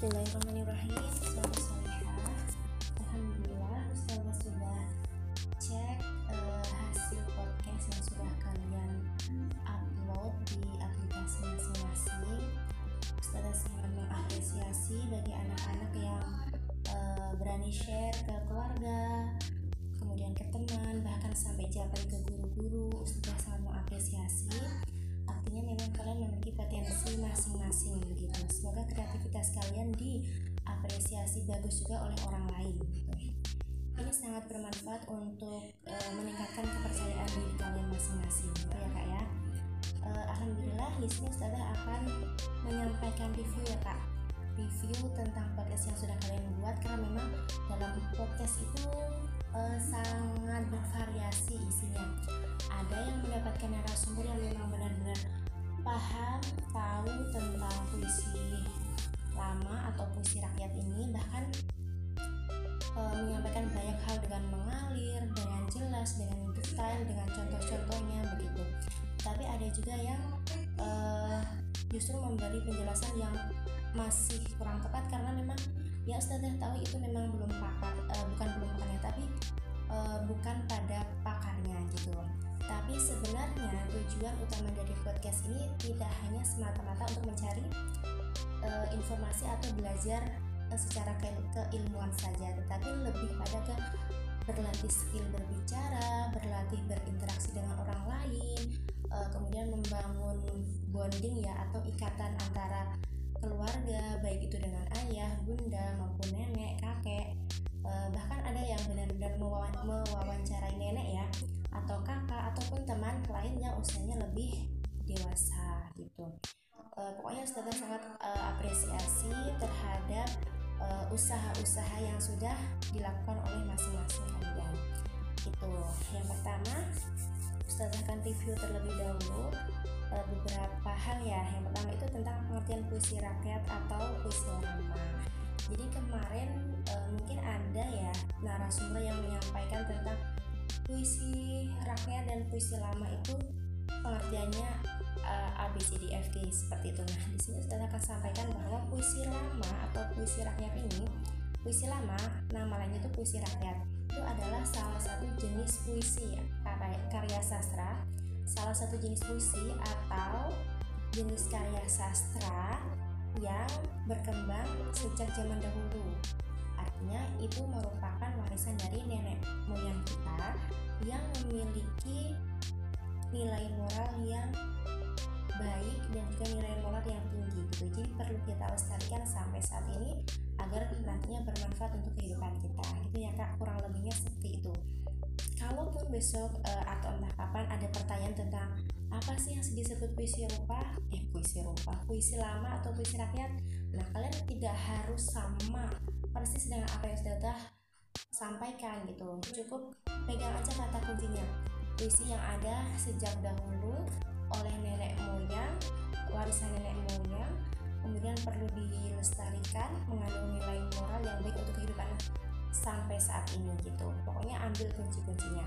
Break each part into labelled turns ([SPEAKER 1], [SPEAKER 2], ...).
[SPEAKER 1] Bismillahirrahmanirrahim. Selamat salihah Alhamdulillah Ustazah sudah cek uh, hasil podcast yang sudah kalian upload di aplikasi masing-masing. Ustazah sangat mengapresiasi bagi anak-anak yang uh, berani share ke keluarga kemudian ke teman bahkan sampai jabat ke guru-guru. Ustazah sangat kalian diapresiasi bagus juga oleh orang lain gitu. ini sangat bermanfaat untuk e, meningkatkan kepercayaan diri kalian masing-masing gitu ya kak ya. E, alhamdulillah di sini akan menyampaikan review ya kak. Review tentang podcast yang sudah kalian buat karena memang dalam podcast itu e, sangat bervariasi isinya. Ada yang mendapatkan narasumber yang memang benar-benar paham tahu tentang puisi lama atau puisi rakyat ini bahkan e, menyampaikan banyak hal dengan mengalir dengan jelas dengan detail dengan contoh-contohnya begitu. Tapi ada juga yang e, justru memberi penjelasan yang masih kurang tepat karena memang ya Ustazah tahu itu memang belum pakar e, bukan belum pakarnya tapi e, bukan pada pakarnya gitu. Tapi sebenarnya tujuan utama dari podcast ini tidak hanya semata-mata untuk mencari uh, informasi atau belajar uh, secara ke keilmuan saja, tetapi lebih pada ke berlatih skill berbicara, berlatih berinteraksi dengan orang lain, uh, kemudian membangun bonding ya atau ikatan antara keluarga, baik itu dengan ayah, bunda maupun nenek, kakek, uh, bahkan ada yang benar-benar mewawancarai nenek ya atau kakak ataupun teman lain yang usianya lebih dewasa gitu e, pokoknya Ustazah sangat e, apresiasi terhadap usaha-usaha yang sudah dilakukan oleh masing-masing kalian. Itu. Yang pertama Ustazah akan review terlebih dahulu beberapa hal ya. Yang pertama itu tentang pengertian puisi rakyat atau puisi lama jadi kemarin mungkin ada ya narasumber yang menyampaikan tentang puisi rakyat dan puisi lama itu pengertiannya uh, A B C D F G seperti itu. Nah, di sini sudah akan sampaikan bahwa puisi lama atau puisi rakyat ini, puisi lama nama lainnya itu puisi rakyat. Itu adalah salah satu jenis puisi ya, karya sastra, salah satu jenis puisi atau jenis karya sastra yang berkembang sejak zaman dahulu artinya itu merupakan warisan dari nenek moyang kita yang memiliki nilai moral yang baik dan juga nilai moral yang tinggi gitu. Jadi perlu kita lestarikan sampai saat ini agar nantinya bermanfaat untuk kehidupan kita. Gitu ya kak. Kurang lebihnya seperti itu. Kalaupun besok uh, atau entah kapan ada pertanyaan tentang apa sih yang disebut puisi rupa? Eh puisi rupa. Puisi lama atau puisi rakyat? Nah kalian tidak harus sama persis dengan apa yang sudah sampaikan gitu. Cukup pegang aja kata kuncinya. Puisi yang ada sejak dahulu oleh nenek moyang warisan nenek moyang kemudian perlu dilestarikan mengandung nilai moral yang baik untuk kehidupan sampai saat ini gitu. Pokoknya ambil kunci-kuncinya.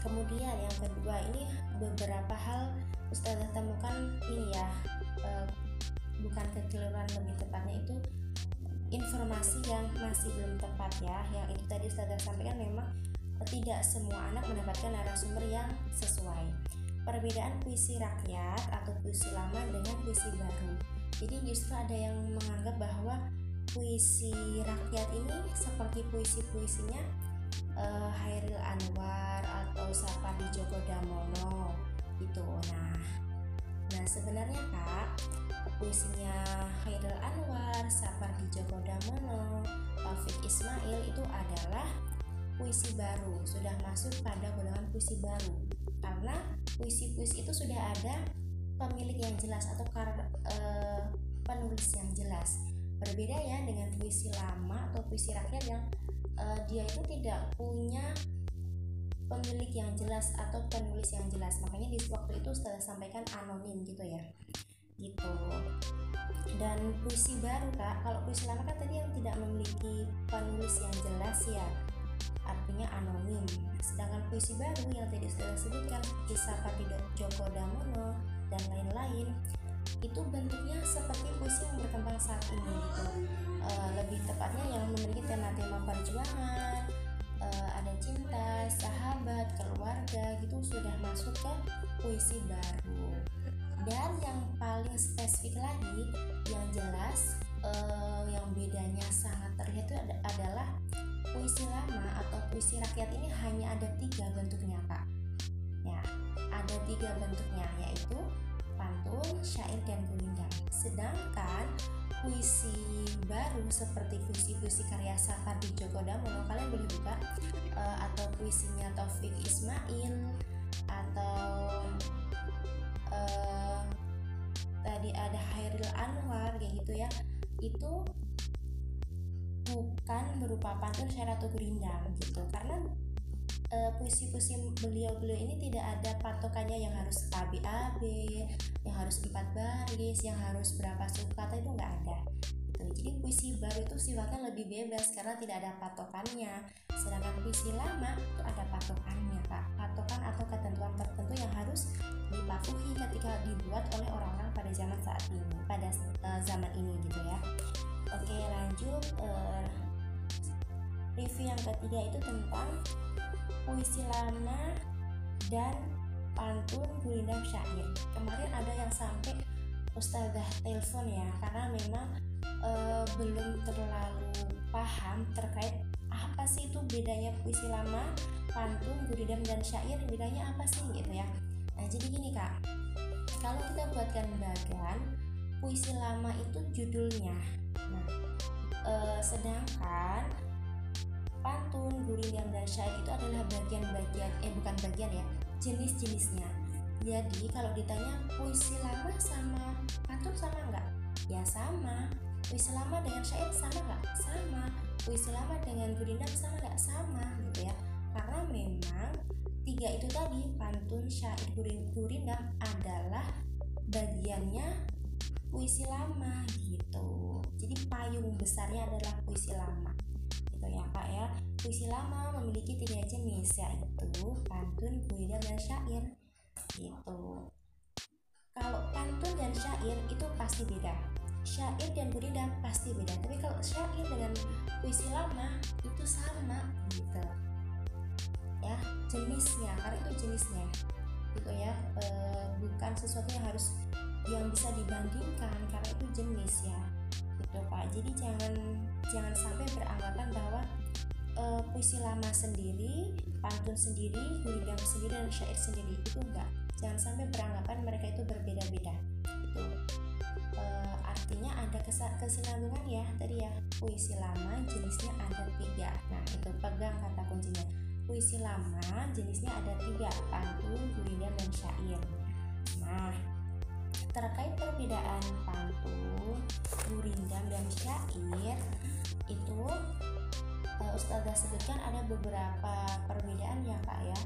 [SPEAKER 1] Kemudian yang kedua ini beberapa hal Ustazah temukan ini ya e, bukan kekeliruan lebih tepatnya itu informasi yang masih belum tepat ya. Yang itu tadi Ustazah sampaikan memang tidak semua anak mendapatkan narasumber yang sesuai perbedaan puisi rakyat atau puisi lama dengan puisi baru. Jadi justru ada yang menganggap bahwa puisi rakyat ini seperti puisi-puisinya uh, Hairil Anwar atau Sapardi Djoko Damono itu nah nah sebenarnya kak puisinya Hairil Anwar Sapardi Djoko Damono Taufik Ismail itu adalah puisi baru sudah masuk pada golongan puisi baru. Karena puisi-puisi itu sudah ada pemilik yang jelas atau kar, e, penulis yang jelas. Berbeda ya dengan puisi lama atau puisi rakyat yang e, dia itu tidak punya pemilik yang jelas atau penulis yang jelas. Makanya di waktu itu setelah sampaikan anonim gitu ya. Gitu. Dan puisi baru kak. Kalau puisi lama kan tadi yang tidak memiliki penulis yang jelas ya artinya anonim. Sedangkan puisi baru yang tadi sudah sebutkan kisah Pati Joko Damono dan lain-lain itu bentuknya seperti puisi yang berkembang saat ini gitu. E, lebih tepatnya yang memiliki tema-tema perjuangan e, ada cinta sahabat keluarga gitu sudah masuk ke puisi baru dan yang paling spesifik lagi yang jelas e, yang bedanya sangat terlihat itu adalah puisi lama atau puisi rakyat ini hanya ada tiga bentuknya kak ya ada tiga bentuknya yaitu pantun, syair, dan gulindang. Sedangkan puisi baru seperti puisi-puisi karya Sapardi Djoko Damono kalian boleh buka uh, atau puisinya Taufik Ismail atau uh, tadi ada Hairil Anwar kayak gitu ya itu bukan berupa pantun atau gurindam gitu karena uh, puisi-puisi beliau-beliau ini tidak ada patokannya yang harus ABAB, yang harus empat baris, yang harus berapa suku kata itu nggak ada. Gitu. Jadi puisi baru itu sifatnya lebih bebas karena tidak ada patokannya. Sedangkan puisi lama itu ada patokannya, Pak. Patokan atau ketentuan tertentu yang harus dipatuhi ketika dibuat oleh orang-orang pada zaman saat ini, pada uh, zaman ini gitu ya. Oke, lanjut uh, review yang ketiga itu tentang puisi lama dan pantun gurindam syair kemarin ada yang sampai ustazah telepon ya karena memang e, belum terlalu paham terkait apa sih itu bedanya puisi lama pantun gurindam dan syair bedanya apa sih gitu ya. Nah jadi gini kak. Kalau kita buatkan bagan puisi lama itu judulnya. Nah e, sedangkan pantun, gurindam, dan syair itu adalah bagian-bagian eh bukan bagian ya jenis-jenisnya. Jadi kalau ditanya puisi lama sama pantun sama nggak? Ya sama puisi lama dengan syair sama nggak? Sama. Puisi lama dengan gurindam sama nggak? Sama gitu ya. Karena memang tiga itu tadi pantun syair gurindam adalah bagiannya puisi lama gitu. Jadi payung besarnya adalah puisi lama gitu ya kak ya. Puisi lama memiliki tiga jenis yaitu pantun guida dan syair gitu. Kalau pantun dan syair itu pasti beda syair dan guida pasti beda. Tapi kalau syair dengan puisi lama itu sama gitu. Ya jenisnya karena itu jenisnya gitu ya. E, bukan sesuatu yang harus yang bisa dibandingkan karena itu jenis ya gitu pak. Jadi jangan jangan sampai beranggapan bahwa e, puisi lama sendiri pantun sendiri gurindam sendiri dan syair sendiri itu enggak. Jangan sampai beranggapan mereka itu berbeda-beda itu e, artinya ada kesinambungan ya tadi ya. Puisi lama jenisnya ada tiga. Nah itu pegang kata kuncinya. Puisi lama jenisnya ada tiga pantun gurindam dan syair. Nah terkait perbedaan pantun, gurindam, dan syair itu uh, Ustazah sebutkan ada beberapa perbedaan ya kak ya.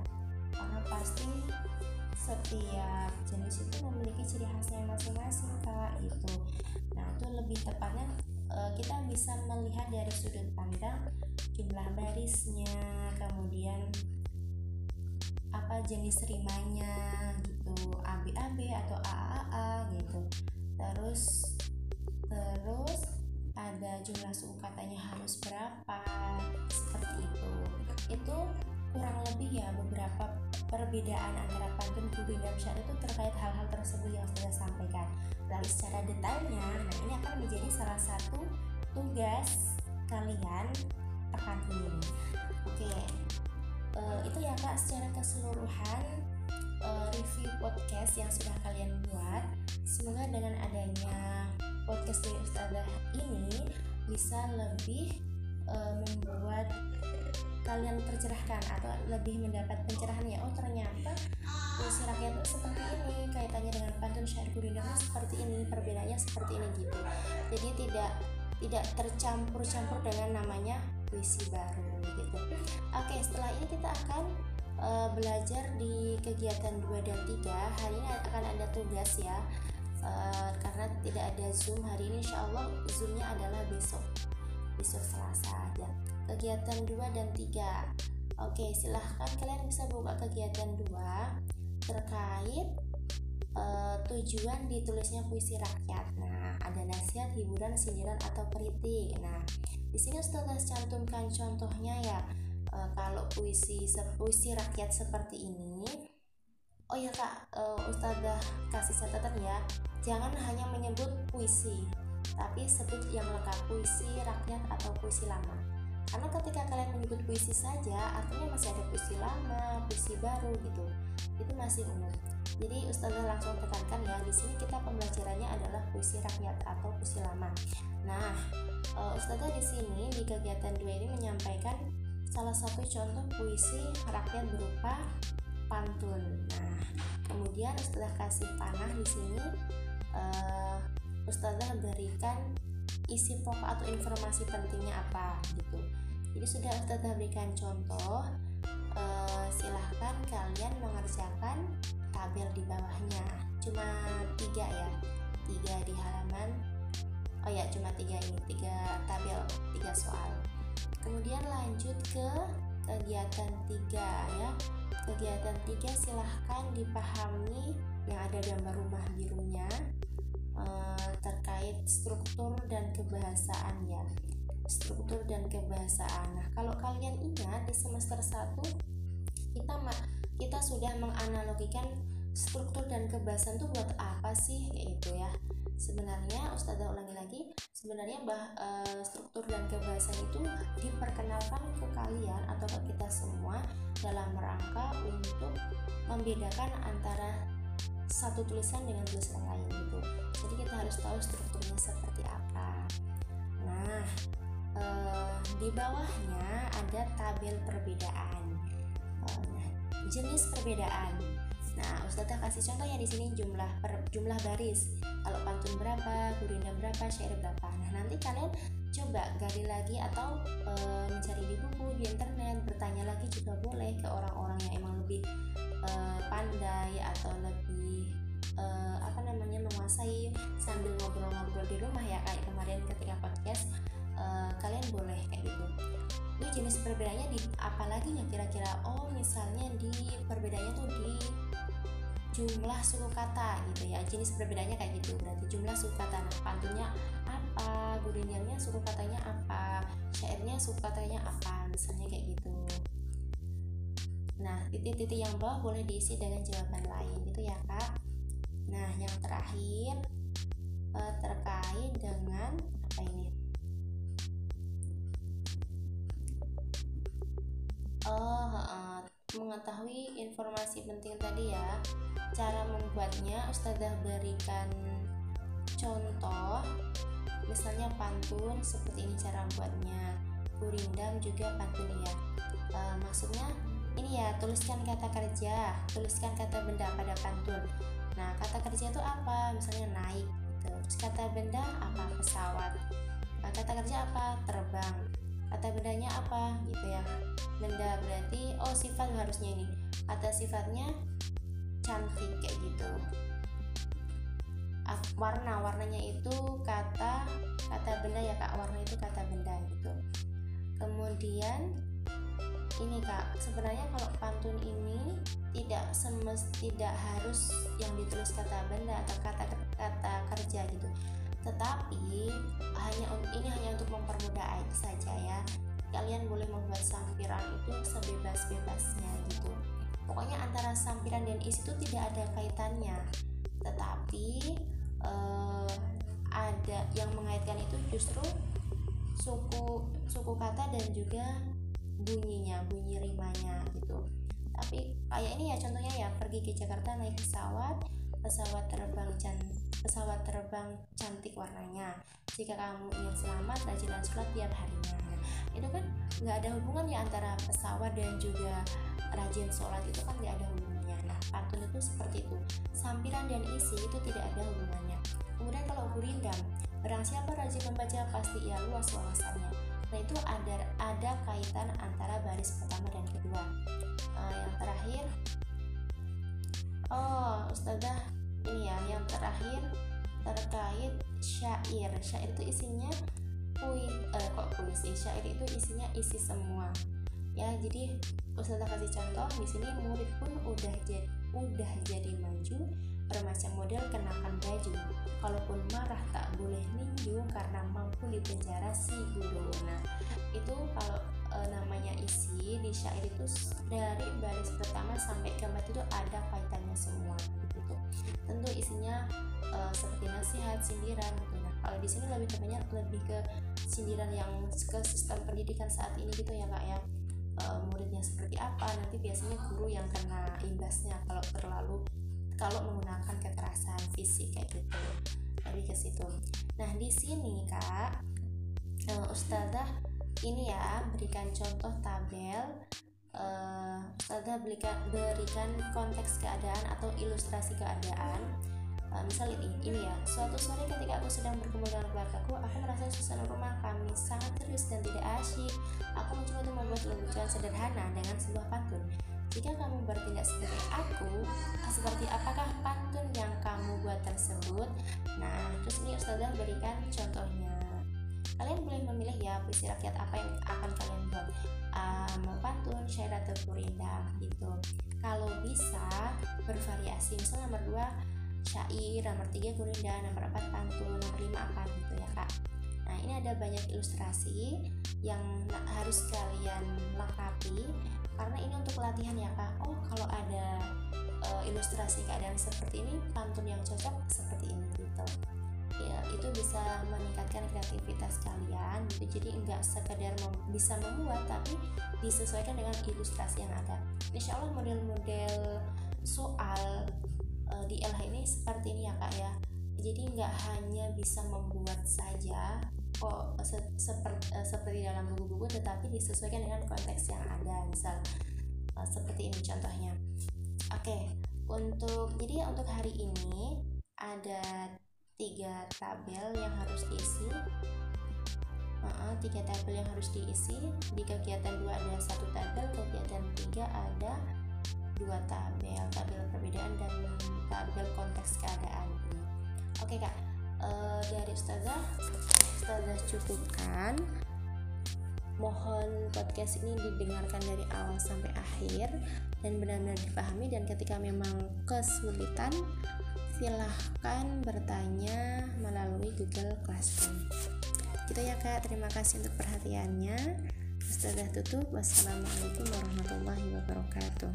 [SPEAKER 1] Karena pasti setiap jenis itu memiliki ciri khasnya masing-masing kak gitu. Nah itu lebih tepatnya uh, kita bisa melihat dari sudut pandang jumlah barisnya kemudian apa jenis rimanya gitu. ABAB atau AAA gitu. Terus terus ada jumlah suku katanya harus berapa kurang lebih ya beberapa perbedaan antara pantun kudu dan syair itu terkait hal-hal tersebut yang sudah sampaikan lalu secara detailnya nah ini akan menjadi salah satu tugas kalian pekan ini oke uh, itu ya kak secara keseluruhan uh, review podcast yang sudah kalian buat. Semoga dengan adanya podcast dari Ustazah ini bisa lebih uh, membuat kalian tercerahkan atau lebih mendapat pencerahan ya? Oh ternyata puisi rakyat itu seperti ini kaitannya dengan pantun syair gurindam seperti ini perbedaannya seperti ini gitu. Jadi tidak tidak tercampur-campur dengan namanya puisi baru gitu. Oke setelah ini kita akan uh, belajar di kegiatan 2 dan 3 hari ini akan ada tugas ya uh, karena tidak ada zoom hari ini. Insya Allah zoomnya adalah besok besok selasa aja kegiatan 2 dan 3 oke silahkan kalian bisa buka kegiatan 2 terkait uh, tujuan ditulisnya puisi rakyat. Nah ada nasihat hiburan sindiran atau kritik. Nah di sini sudah cantumkan contohnya ya uh, kalau puisi puisi rakyat seperti ini. Oh ya kak uh, ustazah kasih catatan ya jangan hanya menyebut puisi tapi sebut yang lengkap puisi rakyat atau puisi lama karena ketika kalian menyebut puisi saja artinya masih ada puisi lama puisi baru gitu. Itu masih umum. Jadi ustazah langsung tekankan ya di sini kita pembelajarannya adalah puisi rakyat atau puisi lama. Nah uh, ustazah di sini di kegiatan dua ini menyampaikan salah satu contoh puisi rakyat berupa pantun. Nah kemudian ustazah kasih panah di sini. Uh, ustazah berikan isi pokok atau informasi pentingnya apa gitu. Jadi sudah ustazah berikan contoh uh, silahkan kalian mengerjakan tabel di bawahnya. Cuma tiga ya tiga di halaman. Oh ya cuma tiga ini tiga tabel tiga soal. Kemudian lanjut ke kegiatan tiga ya. Kegiatan tiga silahkan dipahami yang ada gambar rumah birunya Eh, terkait struktur dan kebahasaan ya. Struktur dan kebahasaan nah kalau kalian ingat di semester 1 kita kita sudah menganalogikan struktur dan kebahasaan itu buat apa sih kayak gitu ya. Sebenarnya Ustazah ulangi lagi sebenarnya bah, e, struktur dan kebahasaan itu diperkenalkan ke kalian atau ke kita semua dalam rangka untuk membedakan antara satu tulisan dengan tulisan lain gitu jadi kita harus tahu strukturnya seperti apa nah eh, di bawahnya ada tabel perbedaan eh, jenis perbedaan Nah, Ustazah kasih contoh ya di sini jumlah per, jumlah baris. Kalau pantun berapa, gurinda berapa, syair berapa. Nah, nanti kalian coba gali lagi atau e, mencari di buku, di internet, bertanya lagi juga boleh ke orang-orang yang emang lebih e, pandai atau lebih uh, apa namanya menguasai sambil ngobrol-ngobrol di rumah ya kayak kemarin ketika podcast uh, kalian boleh kayak gitu. Ini jenis perbedaannya di apalagi ya kira-kira? Oh misalnya di perbedaannya tuh di jumlah suku kata gitu ya. Jenis perbedaannya kayak gitu. Berarti jumlah suku kata nah pantunnya apa gurinyannya suku katanya apa syairnya suku katanya apa misalnya kayak gitu nah titik-titik yang bawah boleh diisi dengan jawaban lain gitu ya kak Nah, yang terakhir uh, terkait dengan apa ini? Oh, mengetahui informasi penting tadi ya. Cara membuatnya Ustazah berikan contoh misalnya pantun seperti ini cara buatnya gurindam juga pantun ya e, maksudnya ini ya tuliskan kata kerja tuliskan kata benda pada pantun Nah, kata kerja itu apa? Misalnya naik gitu. Terus kata benda apa? Pesawat. Nah, kata kerja apa? Terbang. Kata bendanya apa? Gitu ya. Benda berarti oh sifat harusnya ini. Kata sifatnya cantik kayak gitu. Warna warnanya itu kata kata benda ya kak warna itu kata benda gitu. Kemudian ini kak. Sebenarnya kalau pantun ini tidak semest tidak harus yang ditulis kata benda atau kata kata kerja gitu. Tetapi hanya ini hanya untuk mempermudah saja ya. Kalian boleh membuat sampiran itu sebebas-bebasnya gitu. Pokoknya antara sampiran dan isi itu tidak ada kaitannya. Tetapi eh, ada yang mengaitkan itu justru suku suku kata dan juga bunyinya bunyi rimanya gitu. Tapi kayak ini ya contohnya ya pergi ke Jakarta naik pesawat pesawat terbang can pesawat terbang cantik warnanya. Jika kamu ingin selamat rajin dan sholat tiap harinya. Itu kan nggak ada hubungan ya antara pesawat dan juga rajin sholat itu kan nggak ada hubungannya. Nah pantun itu seperti itu. Sampiran dan isi itu tidak ada hubungannya. Kemudian kalau gurindam barang siapa rajin membaca pasti ia luas wawasannya nah itu ada ada kaitan antara baris pertama dan kedua. Uh, yang terakhir oh ustazah ini ya yang terakhir terkait syair. Syair itu isinya pui eh, kok puisi? Syair itu isinya isi semua. Ya jadi ustazah kasih contoh di sini murid pun udah jadi udah jadi maju bermacam model kenakan baju. Kalaupun marah tak boleh ninju karena mampu dipenjara si guru nah itu kalau e, namanya isi di syair itu dari baris pertama sampai keempat itu ada kaitannya semua gitu. Tentu isinya e, seperti nasihat sindiran gitu. Nah kalau di sini lebih banyak lebih ke sindiran yang ke sistem pendidikan saat ini gitu ya kak ya e, muridnya seperti apa nanti biasanya guru yang kena imbasnya kalau terlalu kalau menggunakan kekerasan fisik kayak gitu. Lebih ke situ. Nah di sini kak uh, ustazah ini ya berikan contoh tabel uh, ustazah berikan berikan konteks keadaan atau ilustrasi keadaan uh, misal ini ya suatu sore ketika aku sedang berkumpul dengan keluargaku aku merasa suasana rumah kami sangat serius dan tidak asyik aku mencoba untuk membuat lucuan sederhana dengan sebuah pantun jika kamu bertindak seperti aku, seperti apakah pantun yang kamu buat tersebut? Nah, terus ini Ustazah berikan contohnya. Kalian boleh memilih ya puisi rakyat apa yang akan kalian buat. Um, pantun, syair atau kurinda gitu. Kalau bisa bervariasi, misal nomor 2 syair, nomor 3 kurinda, nomor 4 pantun, nomor 5 apa gitu ya kak. Nah ini ada banyak ilustrasi yang harus kalian lengkapi karena ini untuk latihan ya kak. Oh kalau ada uh, ilustrasi keadaan seperti ini pantun yang cocok seperti ini gitu. Ya itu bisa meningkatkan kreativitas kalian gitu. Jadi enggak sekedar mem bisa membuat tapi disesuaikan dengan ilustrasi yang ada. Insya Allah model-model soal uh, di LH ini seperti ini ya kak ya. Jadi nggak hanya bisa membuat saja kok se seperti, uh, seperti dalam buku-buku tetapi disesuaikan dengan konteks yang ada misal uh, seperti ini contohnya. Oke okay, untuk jadi untuk hari ini ada tiga tabel yang harus diisi. Tiga tabel yang harus diisi. Di kegiatan dua ada satu tabel kegiatan tiga ada dua tabel. Tabel perbedaan dan tabel konteks keadaan. Oke okay, kak. Uh, dari ustazah ustazah cukupkan. Mohon podcast ini didengarkan dari awal sampai akhir dan benar-benar dipahami dan ketika memang kesulitan silahkan bertanya melalui Google Classroom. Kita gitu ya kak. Terima kasih untuk perhatiannya. Ustazah tutup. Wassalamualaikum warahmatullahi wabarakatuh